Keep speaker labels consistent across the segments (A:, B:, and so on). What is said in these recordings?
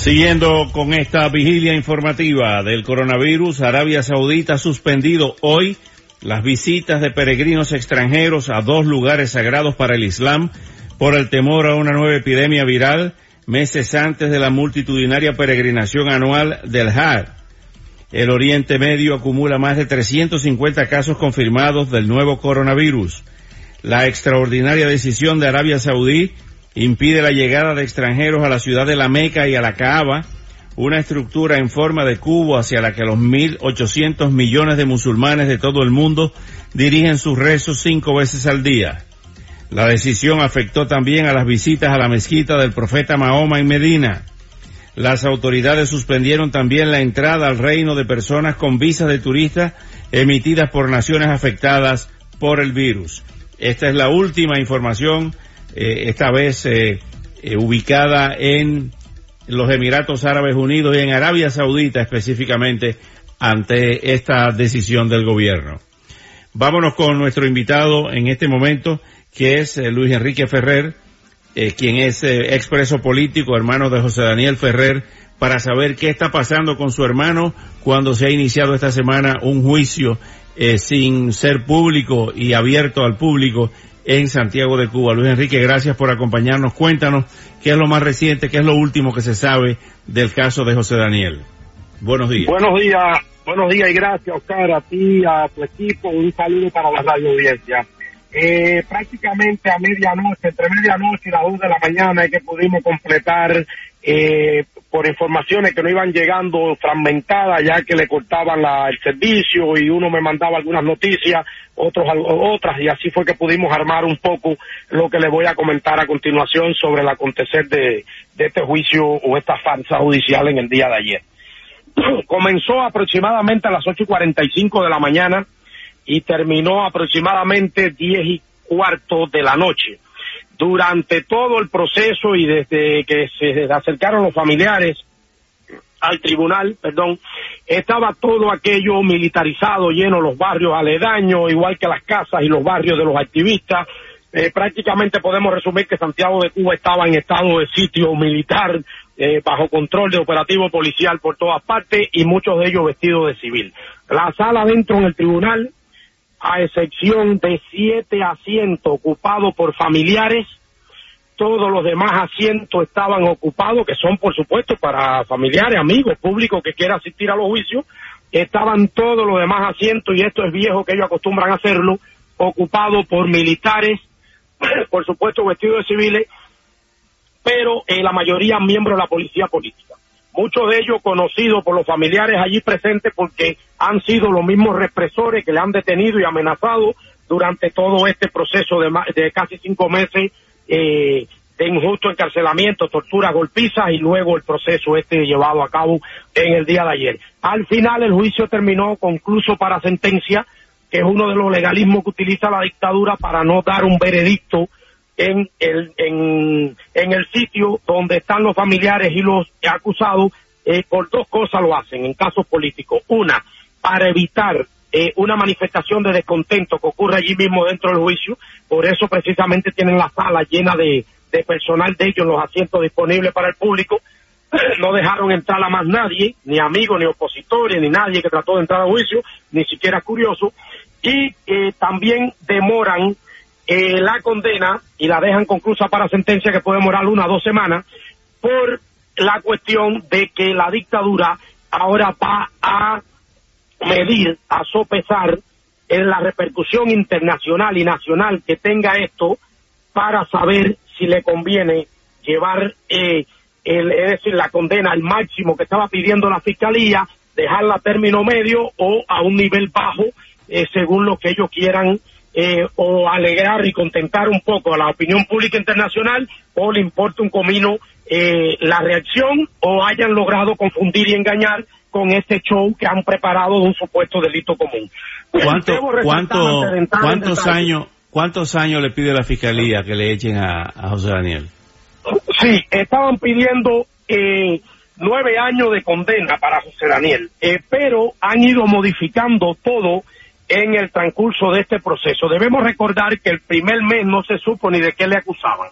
A: Siguiendo con esta vigilia informativa del coronavirus, Arabia Saudita ha suspendido hoy las visitas de peregrinos extranjeros a dos lugares sagrados para el Islam por el temor a una nueva epidemia viral meses antes de la multitudinaria peregrinación anual del Hajj. El Oriente Medio acumula más de 350 casos confirmados del nuevo coronavirus. La extraordinaria decisión de Arabia Saudí impide la llegada de extranjeros a la ciudad de la Meca y a la Kaaba, una estructura en forma de cubo hacia la que los 1.800 millones de musulmanes de todo el mundo dirigen sus rezos cinco veces al día. La decisión afectó también a las visitas a la mezquita del profeta Mahoma en Medina. Las autoridades suspendieron también la entrada al reino de personas con visas de turistas emitidas por naciones afectadas por el virus. Esta es la última información eh, esta vez eh, eh, ubicada en los Emiratos Árabes Unidos y en Arabia Saudita específicamente ante esta decisión del gobierno. Vámonos con nuestro invitado en este momento, que es Luis Enrique Ferrer, quien es expreso político, hermano de José Daniel Ferrer, para saber qué está pasando con su hermano cuando se ha iniciado esta semana un juicio sin ser público y abierto al público en Santiago de Cuba. Luis Enrique, gracias por acompañarnos. Cuéntanos qué es lo más reciente, qué es lo último que se sabe del caso de José Daniel. Buenos días.
B: Buenos días, buenos días y gracias, Oscar, a ti, a tu equipo. Un saludo para la radio audiencia. Eh, prácticamente a medianoche, entre medianoche y las dos de la mañana, es que pudimos completar eh, por informaciones que no iban llegando fragmentadas, ya que le cortaban la, el servicio y uno me mandaba algunas noticias, otros otras, y así fue que pudimos armar un poco lo que le voy a comentar a continuación sobre el acontecer de, este juicio o esta farsa judicial en el día de ayer. Comenzó aproximadamente a las ocho y cuarenta y cinco de la mañana y terminó aproximadamente diez y cuarto de la noche durante todo el proceso y desde que se acercaron los familiares al tribunal, perdón, estaba todo aquello militarizado, lleno los barrios aledaños, igual que las casas y los barrios de los activistas. Eh, prácticamente podemos resumir que Santiago de Cuba estaba en estado de sitio militar, eh, bajo control de operativo policial por todas partes y muchos de ellos vestidos de civil. La sala dentro en el tribunal a excepción de siete asientos ocupados por familiares, todos los demás asientos estaban ocupados, que son por supuesto para familiares, amigos, público que quiera asistir a los juicios, estaban todos los demás asientos, y esto es viejo que ellos acostumbran hacerlo, ocupados por militares, por supuesto vestidos de civiles, pero eh, la mayoría miembros de la policía política muchos de ellos conocidos por los familiares allí presentes porque han sido los mismos represores que le han detenido y amenazado durante todo este proceso de, casi cinco meses eh, de injusto encarcelamiento, tortura, golpizas y luego el proceso este llevado a cabo en el día de ayer. Al final el juicio terminó concluso para sentencia, que es uno de los legalismos que utiliza la dictadura para no dar un veredicto en el, en, en el sitio donde están los familiares y los acusados, eh, por dos cosas lo hacen en casos políticos. Una, para evitar eh, una manifestación de descontento que ocurre allí mismo dentro del juicio, por eso precisamente tienen la sala llena de, de personal de ellos, los asientos disponibles para el público, no dejaron entrar a más nadie, ni amigos, ni opositores, ni nadie que trató de entrar al juicio, ni siquiera curioso, y eh, también demoran eh, la condena y la dejan conclusa para sentencia que puede demorar una o dos semanas por la cuestión de que la dictadura ahora va a medir, a sopesar en la repercusión internacional y nacional que tenga esto para saber si le conviene llevar, eh, el, es decir, la condena al máximo que estaba pidiendo la fiscalía, dejarla a término medio o a un nivel bajo, eh, según lo que ellos quieran eh, o alegrar y contentar un poco a la opinión pública internacional o le importa un comino eh, la reacción o hayan logrado confundir y engañar con este show que han preparado de un supuesto delito común.
A: ¿Cuánto, cuánto, ¿Cuántos años cuántos años le pide la fiscalía que le echen a, José Daniel?
B: Sí, estaban pidiendo eh, nueve años de condena para José Daniel, eh, pero han ido modificando todo en el transcurso de este proceso. Debemos recordar que el primer mes no se supo ni de qué le acusaban.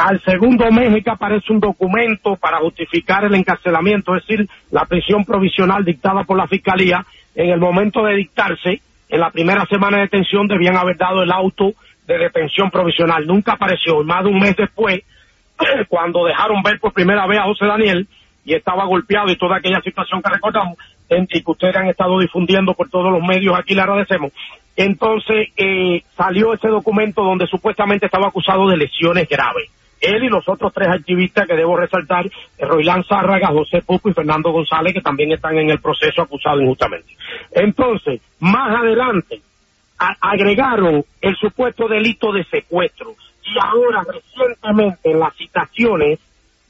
B: Al segundo mes es que aparece un documento para justificar el encarcelamiento, es decir, la prisión provisional dictada por la Fiscalía. En el momento de dictarse, en la primera semana de detención debían haber dado el auto de detención provisional. Nunca apareció. Y más de un mes después, cuando dejaron ver por primera vez a José Daniel y estaba golpeado y toda aquella situación que recordamos, y que ustedes han estado difundiendo por todos los medios, aquí le agradecemos. Entonces eh, salió ese documento donde supuestamente estaba acusado de lesiones graves. Él y los otros tres activistas que debo resaltar, Roilán Zárraga, José Pupo y Fernando González, que también están en el proceso acusados injustamente. Entonces, más adelante, agregaron el supuesto delito de secuestro. Y ahora, recientemente, en las citaciones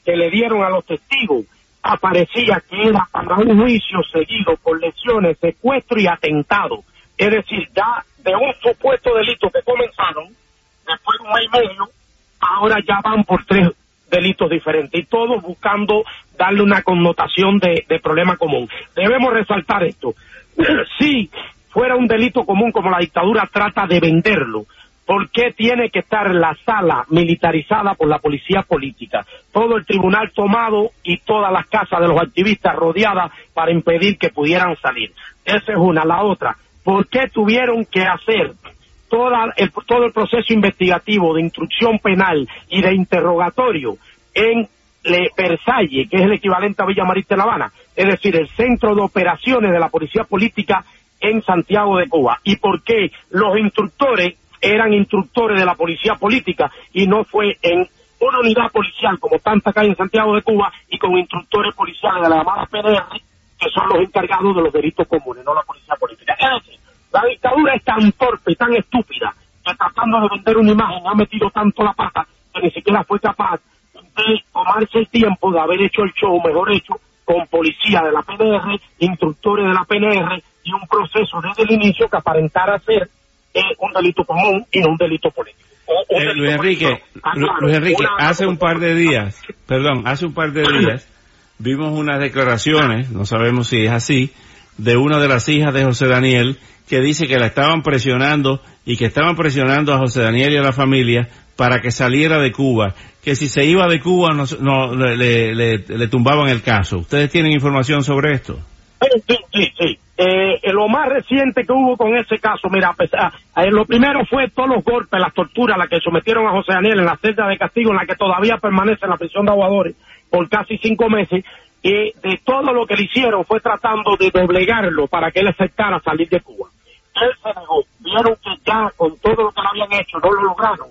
B: que le dieron a los testigos, aparecía que era para un juicio seguido por lesiones, secuestro y atentado. Es decir, ya de un supuesto delito que comenzaron, después de un mes y medio, ahora ya van por tres delitos diferentes y todos buscando darle una connotación de, de problema común. Debemos resaltar esto. si fuera un delito común como la dictadura trata de venderlo, ¿Por qué tiene que estar la sala militarizada por la policía política? Todo el tribunal tomado y todas las casas de los activistas rodeadas para impedir que pudieran salir. Esa es una. La otra, ¿por qué tuvieron que hacer toda el, todo el proceso investigativo de instrucción penal y de interrogatorio en Le Versalles, que es el equivalente a Villa Marista de La Habana? Es decir, el centro de operaciones de la policía política en Santiago de Cuba. ¿Y por qué los instructores eran instructores de la policía política y no fue en una unidad policial como tanta acá en Santiago de Cuba y con instructores policiales de la llamada PDR que son los encargados de los delitos comunes, no la policía política. Es decir, la dictadura es tan torpe, tan estúpida, que tratando de vender una imagen ha metido tanto la pata que ni siquiera fue capaz de tomarse el tiempo de haber hecho el show mejor hecho con policía de la PDR, instructores de la PNR y un proceso desde el inicio que aparentara ser un delito común y no un delito político.
A: Eh, Luis Enrique, Luis Enrique, hace un par de días, perdón, hace un par de días vimos unas declaraciones, no sabemos si es así, de una de las hijas de José Daniel que dice que la estaban presionando y que estaban presionando a José Daniel y a la familia para que saliera de Cuba, que si se iba de Cuba no, le, le tumbaban el caso. ¿Ustedes tienen información sobre esto?
B: Sí, sí, sí. Eh, lo más reciente que hubo con ese caso, mira, eh, lo primero fue todos los golpes, las torturas, las que sometieron a José Daniel en la celda de castigo, en la que todavía permanece en la prisión de aguadores por casi cinco meses, y de todo lo que le hicieron fue tratando de doblegarlo para que él aceptara salir de Cuba. Él se negó, vieron que ya con todo lo que le habían hecho no lo lograron,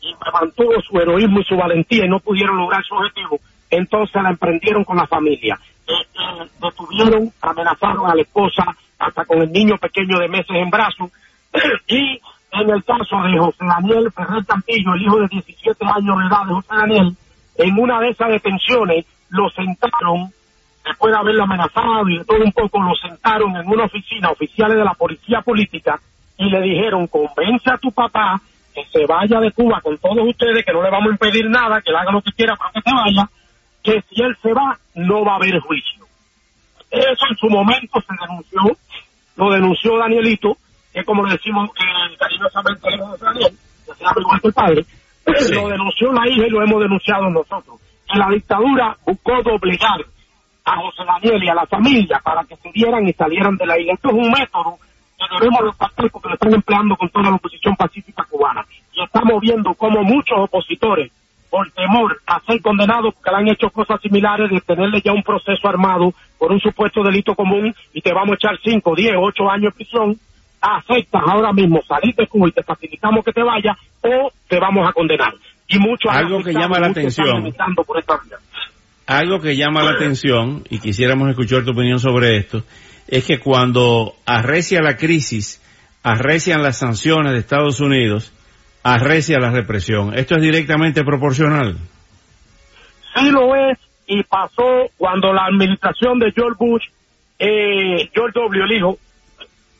B: y mantuvo su heroísmo y su valentía y no pudieron lograr su objetivo, entonces la emprendieron con la familia. Detuvieron, amenazaron a la esposa hasta con el niño pequeño de meses en brazos. Y en el caso de José Daniel Ferrer Campillo, el hijo de 17 años de edad de José Daniel, en una de esas detenciones lo sentaron, después de haberlo amenazado y de todo un poco, lo sentaron en una oficina, oficiales de la policía política, y le dijeron, convence a tu papá que se vaya de Cuba con todos ustedes, que no le vamos a impedir nada, que le haga lo que quiera para que se vaya, que si él se va, no va a haber juicio. Eso en su momento se denunció, lo denunció Danielito, que como le decimos eh, cariñosamente a Daniel, que se llama igual que el padre, lo denunció la hija y lo hemos denunciado nosotros. Y la dictadura buscó doblegar a José Daniel y a la familia para que se dieran y salieran de la isla. Esto es un método que debemos repartir porque lo están empleando con toda la oposición pacífica cubana. Y estamos viendo como muchos opositores por temor a ser condenados porque le han hecho cosas similares de tenerle ya un proceso armado por un supuesto delito común y te vamos a echar 5, 10, 8 años de prisión, aceptas ahora mismo salir de Cuba y te facilitamos que te vayas o te vamos a condenar. Y mucho
A: algo que llama la atención. Algo que llama la atención y quisiéramos escuchar tu opinión sobre esto es que cuando arrecia la crisis arrecian las sanciones de Estados Unidos, arrecia la represión. ¿Esto es directamente proporcional?
B: Sí lo es y pasó cuando la administración de George Bush, eh, George W. el hijo,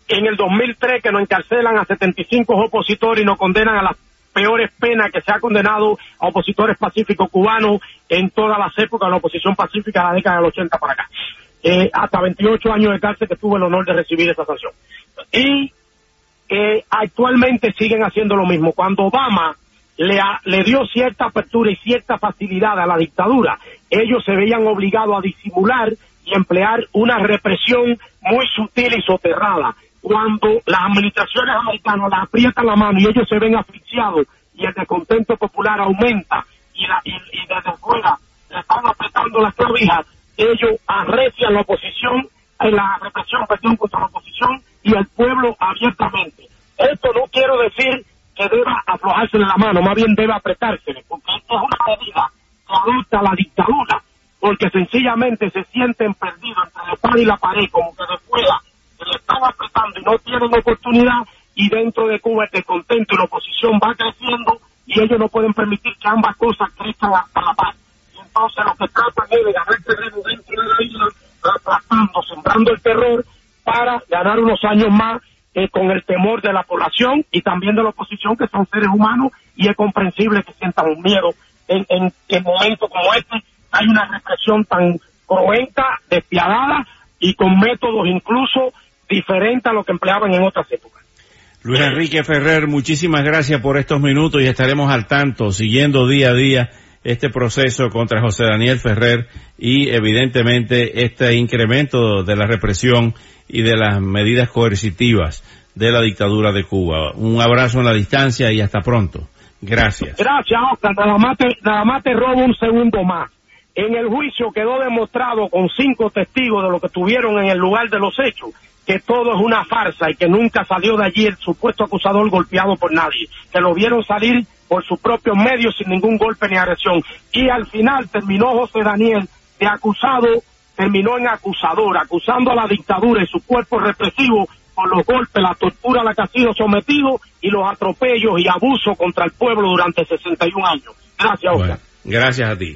B: en el 2003 que nos encarcelan a 75 opositores y nos condenan a las peores penas que se ha condenado a opositores pacíficos cubanos en todas las épocas de la oposición pacífica de la década del 80 para acá. Eh, hasta 28 años de cárcel que tuve el honor de recibir esa sanción. Y eh, actualmente siguen haciendo lo mismo. Cuando Obama le, le dio cierta apertura y cierta facilidad a la dictadura, ellos se veían obligados a disimular y emplear una represión muy sutil y soterrada. Cuando las administraciones americanas la aprietan la mano y ellos se ven asfixiados y el descontento popular aumenta y, la, y, desde fuera le están apretando las clavijas, ellos arrecian la oposición, en la represión, perdón, contra la oposición y el pueblo abiertamente. Esto no quiero decir que deba aflojarse la mano, más bien debe apretársele, porque esto es una medida que adopta la dictadura, porque sencillamente se sienten perdidos entre la espada y la pared, como que de fuera se le están apretando y no tienen oportunidad, y dentro de Cuba el descontento y la oposición va creciendo, y ellos no pueden permitir que ambas cosas crezcan hasta la paz. Entonces lo que tratan es de ganar terreno dentro de la isla, aplastando, sembrando el terror, para ganar unos años más eh, con el temor de la población y también de la oposición, que son seres humanos, y es comprensible que sientan un miedo en, en, momentos como este. Hay una represión tan cruenta, despiadada y con métodos incluso diferentes a lo que empleaban en otras épocas.
A: Luis Enrique Ferrer, muchísimas gracias por estos minutos y estaremos al tanto, siguiendo día a día este proceso contra José Daniel Ferrer y evidentemente este incremento de la represión y de las medidas coercitivas de la dictadura de Cuba. Un abrazo en la distancia y hasta pronto. Gracias.
B: Gracias, Oscar. Nada más te, nada más te robo un segundo más. En el juicio quedó demostrado con cinco testigos de lo que tuvieron en el lugar de los hechos que todo es una farsa y que nunca salió de allí el supuesto acusador golpeado por nadie, que lo vieron salir por sus propios medios sin ningún golpe ni agresión. Y al final terminó José Daniel de acusado, terminó en acusador, acusando a la dictadura y su cuerpo represivo por los golpes, la tortura a la que ha sido sometido y los atropellos y abusos contra el pueblo durante 61 años. Gracias, Oscar.
A: gracias a ti.